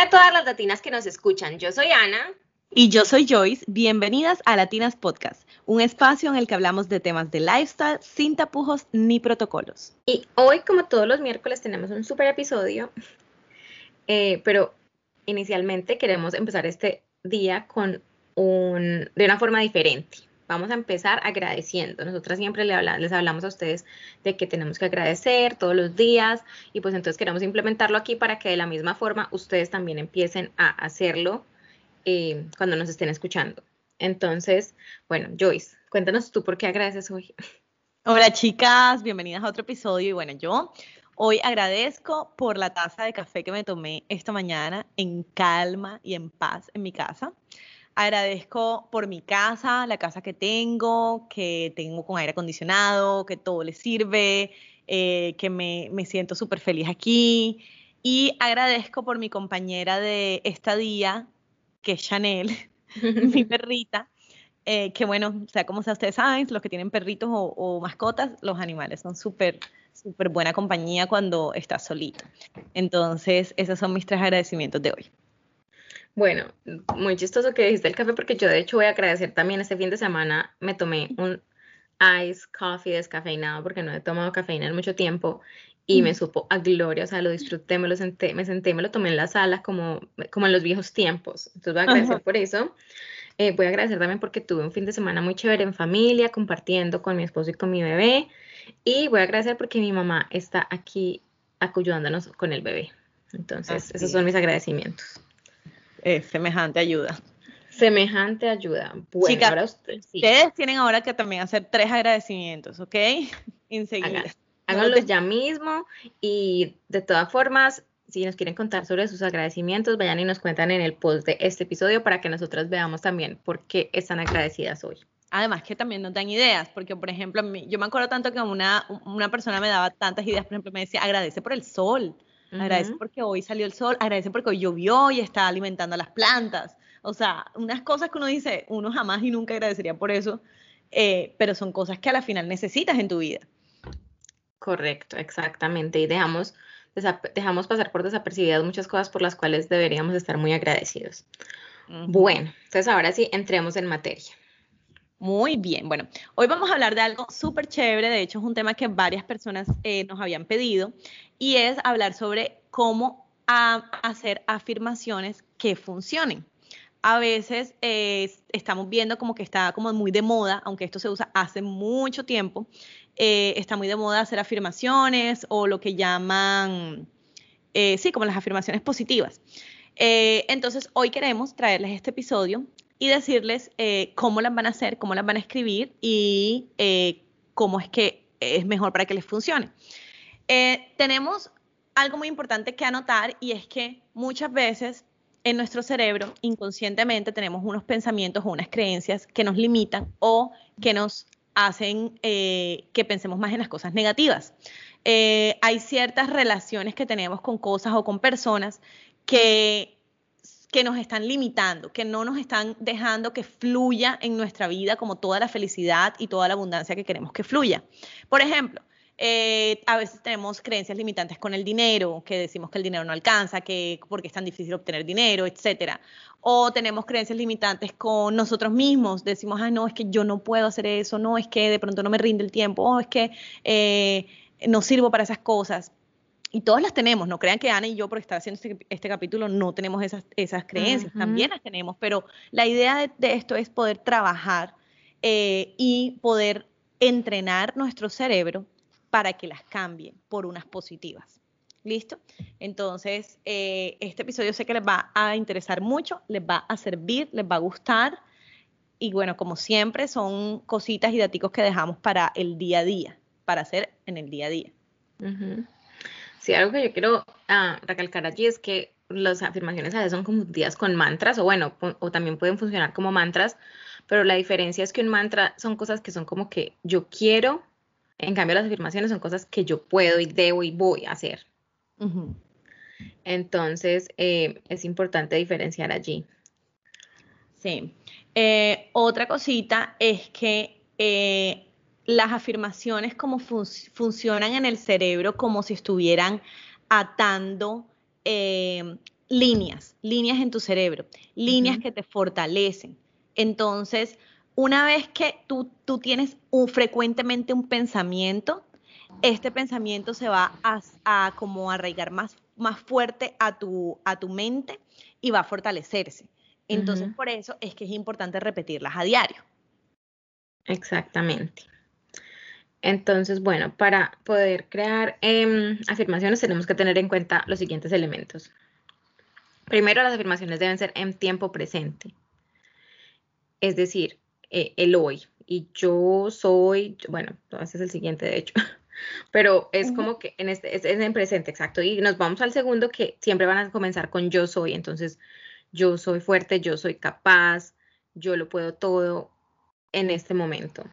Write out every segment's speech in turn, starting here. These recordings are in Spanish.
Hola a todas las latinas que nos escuchan. Yo soy Ana. Y yo soy Joyce. Bienvenidas a Latinas Podcast, un espacio en el que hablamos de temas de lifestyle sin tapujos ni protocolos. Y hoy, como todos los miércoles, tenemos un super episodio. Eh, pero inicialmente queremos empezar este día con un, de una forma diferente. Vamos a empezar agradeciendo. Nosotras siempre les hablamos a ustedes de que tenemos que agradecer todos los días y pues entonces queremos implementarlo aquí para que de la misma forma ustedes también empiecen a hacerlo eh, cuando nos estén escuchando. Entonces, bueno, Joyce, cuéntanos tú por qué agradeces hoy. Hola chicas, bienvenidas a otro episodio y bueno, yo hoy agradezco por la taza de café que me tomé esta mañana en calma y en paz en mi casa. Agradezco por mi casa, la casa que tengo, que tengo con aire acondicionado, que todo le sirve, eh, que me, siento súper feliz aquí. Y agradezco por mi compañera de estadía, que es Chanel, mi perrita, eh, que bueno, o sea, como ustedes saben, los que tienen perritos o, o mascotas, los animales son súper, súper buena compañía cuando estás solito. Entonces, esos son mis tres agradecimientos de hoy. Bueno, muy chistoso que dijiste el café porque yo de hecho voy a agradecer también este fin de semana me tomé un ice coffee descafeinado porque no he tomado cafeína en mucho tiempo y me supo a gloria, o sea, lo disfruté, me lo senté, me senté, me lo tomé en la sala como, como en los viejos tiempos. Entonces voy a agradecer por eso. Eh, voy a agradecer también porque tuve un fin de semana muy chévere en familia, compartiendo con mi esposo y con mi bebé. Y voy a agradecer porque mi mamá está aquí ayudándonos con el bebé. Entonces, esos son mis agradecimientos semejante ayuda. Semejante ayuda. Bueno, ahora ustedes tienen ahora que también hacer tres agradecimientos, ¿ok? Enseguida. háganlos ya mismo y de todas formas, si nos quieren contar sobre sus agradecimientos, vayan y nos cuentan en el post de este episodio para que nosotras veamos también por qué están agradecidas hoy. Además que también nos dan ideas, porque por ejemplo, yo me acuerdo tanto que una, una persona me daba tantas ideas, por ejemplo, me decía, agradece por el sol. Agradece porque hoy salió el sol, agradece porque hoy llovió y está alimentando a las plantas. O sea, unas cosas que uno dice, uno jamás y nunca agradecería por eso, eh, pero son cosas que a la final necesitas en tu vida. Correcto, exactamente. Y dejamos, dejamos pasar por desapercibidas muchas cosas por las cuales deberíamos estar muy agradecidos. Bueno, entonces ahora sí, entremos en materia. Muy bien, bueno, hoy vamos a hablar de algo súper chévere, de hecho es un tema que varias personas eh, nos habían pedido y es hablar sobre cómo hacer afirmaciones que funcionen. A veces eh, estamos viendo como que está como muy de moda, aunque esto se usa hace mucho tiempo, eh, está muy de moda hacer afirmaciones o lo que llaman, sí, como las afirmaciones positivas. entonces, hoy queremos traerles este episodio y decirles eh, cómo las van a hacer, cómo las van a escribir y eh, cómo es que es mejor para que les funcione. Eh, tenemos algo muy importante que anotar y es que muchas veces en nuestro cerebro inconscientemente tenemos unos pensamientos o unas creencias que nos limitan o que nos hacen que pensemos más en las cosas negativas. hay ciertas relaciones que tenemos con cosas o con personas que que nos están limitando, que no nos están dejando que fluya en nuestra vida como toda la felicidad y toda la abundancia que queremos que fluya. Por ejemplo, eh, a veces tenemos creencias limitantes con el dinero, que decimos que el dinero no alcanza, que porque es tan difícil obtener dinero, etcétera. O tenemos creencias limitantes con nosotros mismos, decimos, ah, no, es que yo no puedo hacer eso, no, es que de pronto no me rinde el tiempo, o es que eh, no sirvo para esas cosas y todas las tenemos, no crean que Ana y yo por estar haciendo este, este capítulo no tenemos esas, esas creencias, también las tenemos, pero la idea de, esto es poder trabajar eh, y poder entrenar nuestro cerebro para que las cambie por unas positivas. ¿Listo? Entonces, eh, este episodio sé que les va a interesar mucho, les va a servir, les va a gustar. Y bueno, como siempre, son cositas y datos que dejamos para el día a día, para hacer en el día a día. Sí, algo que yo quiero ah, recalcar allí es que las afirmaciones a veces son confundidas con mantras, o bueno, o también pueden funcionar como mantras, pero la diferencia es que un mantra son cosas que son como que yo quiero, en cambio las afirmaciones son cosas que yo puedo y debo y voy a hacer. Entonces, eh, es importante diferenciar allí. Sí. Eh, otra cosita es que eh, las afirmaciones como funcionan en el cerebro como si estuvieran atando eh, líneas, líneas en tu cerebro, líneas que te fortalecen. Entonces, una vez que tú, tú tienes un, frecuentemente un pensamiento, este pensamiento se va a, como arraigar más, más fuerte a tu, a tu mente y va a fortalecerse. Entonces, por eso es que es importante repetirlas a diario. Exactamente. Entonces, bueno, para poder crear em, afirmaciones tenemos que tener en cuenta los siguientes elementos. Primero, las afirmaciones deben ser en tiempo presente. Es decir, eh, el hoy. Y yo soy, bueno, ese es el siguiente, de hecho. Pero es como que en este, es, en presente, exacto. Y nos vamos al segundo que siempre van a comenzar con yo soy. Entonces, yo soy fuerte, yo soy capaz, yo lo puedo todo en este momento.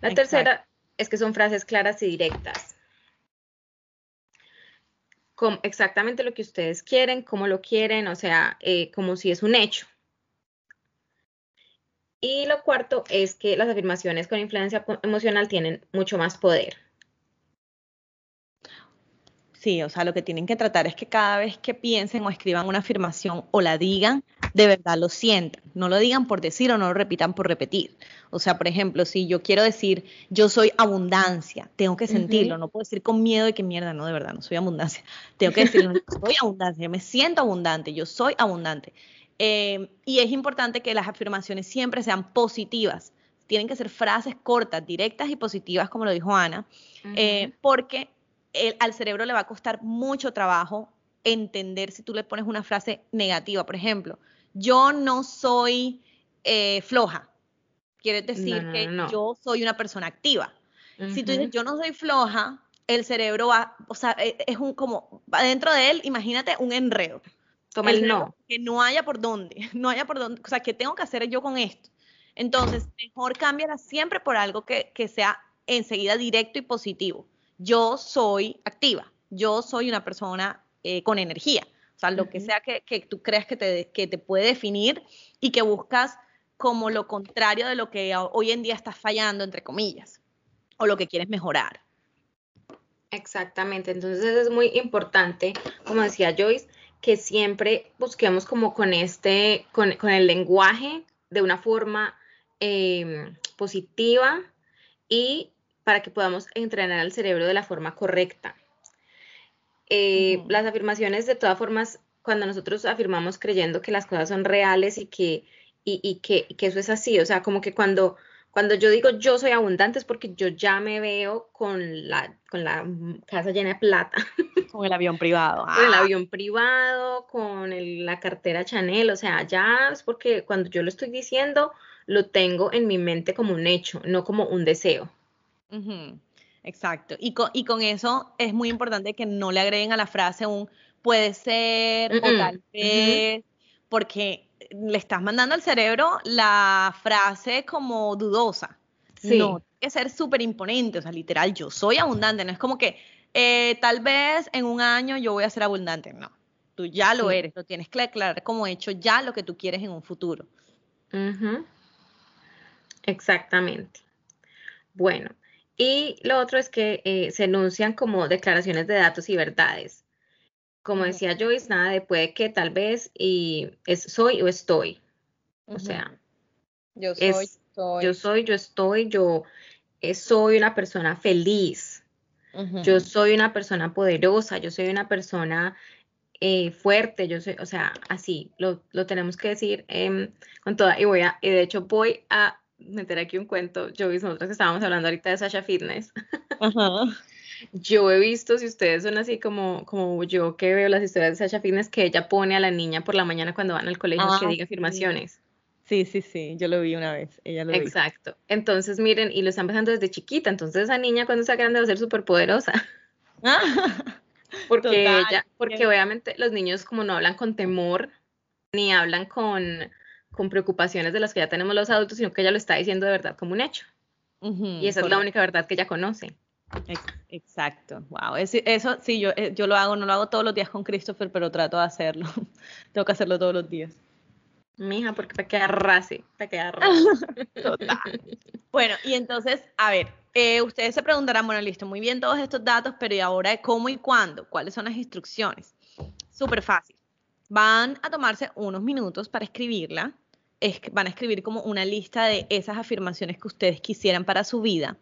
La tercera es que son frases claras y directas. Exactamente lo que ustedes quieren, cómo lo quieren, o sea, eh, como si es un hecho. Y lo cuarto es que las afirmaciones con influencia emocional tienen mucho más poder. Sí, o sea, lo que tienen que tratar es que cada vez que piensen o escriban una afirmación o la digan, de verdad lo sientan. No lo digan por decir o no lo repitan por repetir. O sea, por ejemplo, si yo quiero decir yo soy abundancia, tengo que sentirlo. No puedo decir con miedo de que mierda, no, de verdad, no soy abundancia. Tengo que decirlo, soy abundancia, me siento abundante, yo soy abundante. Em, y es importante que las afirmaciones siempre sean positivas. Tienen que ser frases cortas, directas y positivas, como lo dijo Ana, eh, porque al cerebro le va a costar mucho trabajo entender si tú le pones una frase negativa. Por ejemplo, yo no soy eh, floja. Quiere decir que yo soy una persona activa. Si tú dices yo no soy floja, el cerebro va, o sea, e, es un como, dentro de él, imagínate un enredo. Toma el, no. Que no haya por dónde, no haya por dónde, o sea, ¿qué tengo que hacer yo con esto? Entonces, mejor cámbiala siempre por algo que, sea enseguida directo y positivo. Yo soy activa, yo soy una persona eh, con energía, o sea, lo que sea que, tú creas que te, que te puede definir y que buscas como lo contrario de lo que hoy en día estás fallando, entre comillas, o lo que quieres mejorar. Exactamente, entonces es muy importante, como decía Joyce, que siempre busquemos como con este, con, el lenguaje de una forma em, positiva y para que podamos entrenar al cerebro de la forma correcta. Eh, las afirmaciones, de todas formas, cuando nosotros afirmamos creyendo que las cosas son reales y que, y que, que eso es así, o sea, como que cuando cuando yo digo yo soy abundante es porque yo ya me veo con la, con la casa llena de plata. Con el avión privado. Con el ah. avión privado, con la cartera Chanel, o sea, ya es porque cuando yo lo estoy diciendo, lo tengo en mi mente como un hecho, no como un deseo. Exacto. Y con, y con eso es muy importante que no le agreguen a la frase un puede ser o tal vez, porque le estás mandando al cerebro la frase como dudosa. Sí. No, tiene que ser súper imponente, o sea, literal, yo soy abundante, no es como que eh, tal vez en un año yo voy a ser abundante, no, tú ya lo eres, lo tienes que aclarar como hecho ya lo que tú quieres en un futuro. Exactamente. Bueno, y lo otro es que eh, se enuncian como declaraciones de datos y verdades. Como decía Joyce, nada de puede que, tal vez, y es soy o estoy. O sea, yo soy, soy, yo soy, yo estoy, yo eh, soy una persona feliz. Yo soy una persona poderosa, yo soy una persona eh, fuerte, yo soy, o sea, así, lo, lo tenemos que decir em, con toda, y voy a, y de hecho voy a meter aquí un cuento, Joyce, nosotros que estábamos hablando ahorita de Sasha Fitness. Ajá. Yo he visto, si ustedes son así como, como yo que veo las historias de Sasha Fitness, que ella pone a la niña por la mañana cuando van al colegio que ah, diga afirmaciones. Sí, sí, sí, yo lo vi una vez, ella lo Exacto. Entonces, miren, y lo están empezando desde chiquita, entonces esa niña cuando sea grande va a ser súper poderosa. porque ella, porque obviamente los niños como no hablan con temor, ni hablan con, con preocupaciones de las que ya tenemos los adultos, sino que ella lo está diciendo de verdad como un hecho. y esa es la única verdad que ella conoce. Exacto, wow. eso sí, yo, eh, yo lo hago, no lo hago todos los días con Christopher, pero trato de hacerlo. Tengo que hacerlo todos los días. Mija, porque te queda raci, te queda Total. Bueno, y entonces, a ver, eh, ustedes se preguntarán, bueno, listo, muy bien todos estos datos, pero ¿y ahora cómo y cuándo? ¿Cuáles son las instrucciones? Súper fácil. van a tomarse unos minutos para escribirla. Van a escribir como una lista de esas afirmaciones que ustedes quisieran para su vida.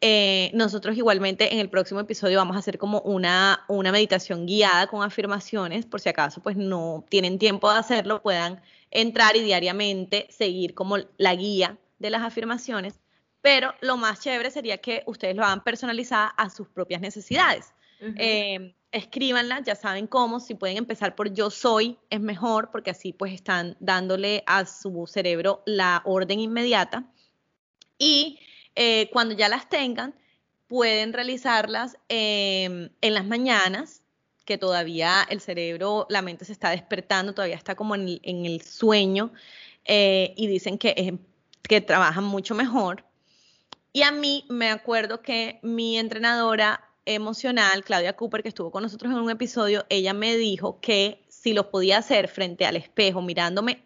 Eh, nosotros igualmente en el próximo episodio vamos a hacer como una, una meditación guiada con afirmaciones, por si acaso pues no tienen tiempo de hacerlo, puedan entrar y diariamente seguir como la guía de las afirmaciones, pero lo más chévere sería que ustedes lo hagan personalizada a sus propias necesidades. Eh, escríbanla, ya saben cómo, si pueden empezar por yo soy, es mejor, porque así pues están dándole a su cerebro la orden inmediata. Y eh, cuando ya las tengan, pueden realizarlas em, en las mañanas, que todavía el cerebro, la mente se está despertando, todavía está como en el, sueño, eh, y dicen que, que trabajan mucho mejor. Y a mí me acuerdo que mi entrenadora emocional, Claudia Cooper, que estuvo con nosotros en un episodio, ella me dijo que si lo podía hacer frente al espejo, mirándome,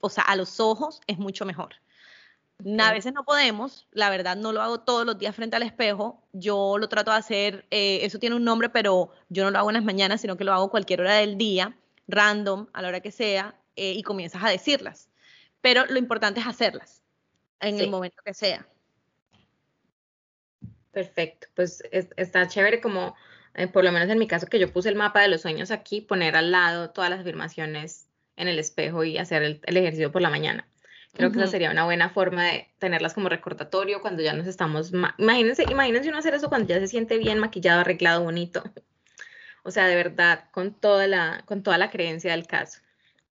o sea, a los ojos, es mucho mejor. A veces no podemos, la verdad no lo hago todos los días frente al espejo, yo lo trato de hacer, eh, eso tiene un nombre, pero yo no lo hago en las mañanas, sino que lo hago cualquier hora del día, random, a la hora que sea, eh, y comienzas a decirlas. Pero lo importante es hacerlas en el momento que sea. Perfecto, pues está chévere como, eh, por lo menos en mi caso, que yo puse el mapa de los sueños aquí, poner al lado todas las afirmaciones en el espejo y hacer el, ejercicio por la mañana. Creo que esa sería una buena forma de tenerlas como recordatorio cuando ya nos estamos, imagínense, imagínense uno hacer eso cuando ya se siente bien maquillado, arreglado, bonito. O sea, de verdad, con toda la, con toda la creencia del caso.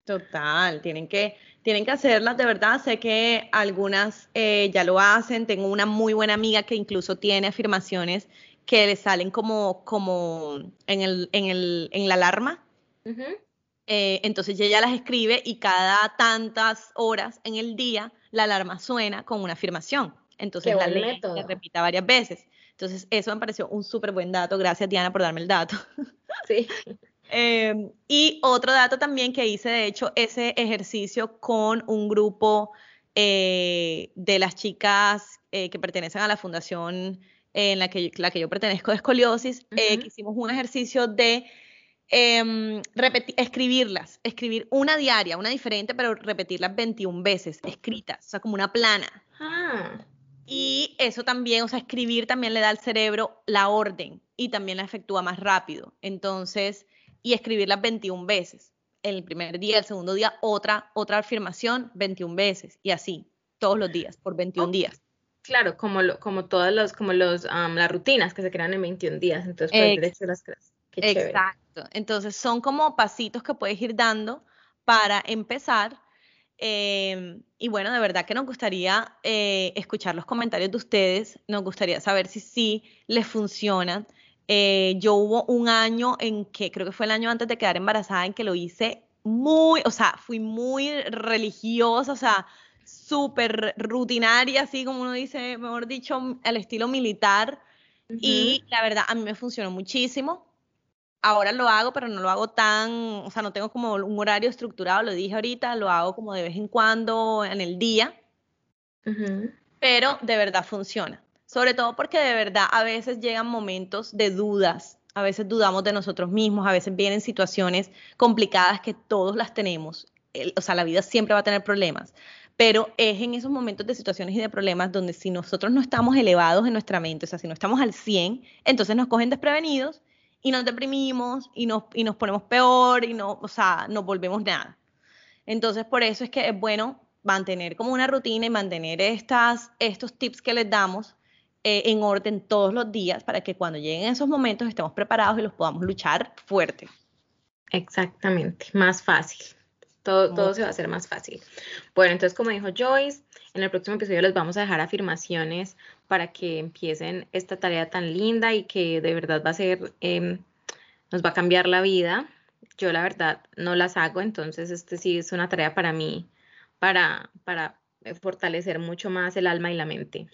Total, tienen que, tienen que hacerlas de verdad. Sé que algunas eh, ya lo hacen. Tengo una muy buena amiga que incluso tiene afirmaciones que le salen como, como en, el, en, el, en la alarma. Eh, entonces ella las escribe y cada tantas horas en el día la alarma suena con una afirmación. Entonces la lee y repita varias veces. Entonces eso me pareció un súper buen dato. Gracias Diana por darme el dato. Sí. Em, y otro dato también que hice, de hecho, ese ejercicio con un grupo eh, de las chicas eh, que pertenecen a la fundación en la que, la que yo pertenezco de escoliosis, eh, que hicimos un ejercicio de em, escribirlas, escribir una diaria, una diferente, pero repetirlas 21 veces, escritas, o sea, como una plana. Ah. Y eso también, o sea, escribir también le da al cerebro la orden y también la efectúa más rápido. Entonces, y escribirlas 21 veces. El primer día, el segundo día, otra, otra afirmación 21 veces y así, todos los días, por 21 días. Claro, como, lo, como todas los, como los, las rutinas que se crean en 21 días, entonces puedes las clases. Exacto, entonces son como pasitos que puedes ir dando para empezar. Em, y bueno, de verdad que nos gustaría eh, escuchar los comentarios de ustedes, nos gustaría saber si sí les funcionan, eh, yo hubo un año en que, creo que fue el año antes de quedar embarazada, en que lo hice muy, o sea, fui muy religiosa, o sea, súper rutinaria, así como uno dice, mejor dicho, al estilo militar. Y la verdad, a mí me funcionó muchísimo. Ahora lo hago, pero no lo hago tan, o sea, no tengo como un horario estructurado, lo dije ahorita, lo hago como de vez en cuando en el día. Pero de verdad funciona sobre todo porque de verdad a veces llegan momentos de dudas, a veces dudamos de nosotros mismos, a veces vienen situaciones complicadas que todos las tenemos, o sea, la vida siempre va a tener problemas, pero es en esos momentos de situaciones y de problemas donde si nosotros no estamos elevados en nuestra mente, o sea, si no estamos al 100, entonces nos cogen desprevenidos y nos deprimimos y nos, y nos ponemos peor y no, o sea, nos volvemos nada. Entonces, por eso es que es bueno mantener como una rutina y mantener estas, estos tips que les damos eh, en orden todos los días para que cuando lleguen esos momentos estemos preparados y los podamos luchar fuerte. Exactamente, más fácil. Todo, todo se va a hacer más fácil. Bueno, entonces como dijo Joyce, en el próximo episodio les vamos a dejar afirmaciones para que empiecen esta tarea tan linda y que de verdad va a ser, em, nos va a cambiar la vida. Yo la verdad no las hago, entonces este sí es una tarea para mí, para, para fortalecer mucho más el alma y la mente.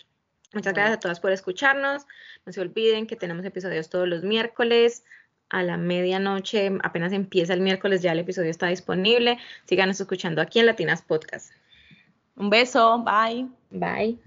Muchas gracias a todas por escucharnos. No se olviden que tenemos episodios todos los miércoles a la medianoche. Apenas empieza el miércoles, ya el episodio está disponible. Síganos escuchando aquí en Latinas Podcast. Un beso. Bye. Bye.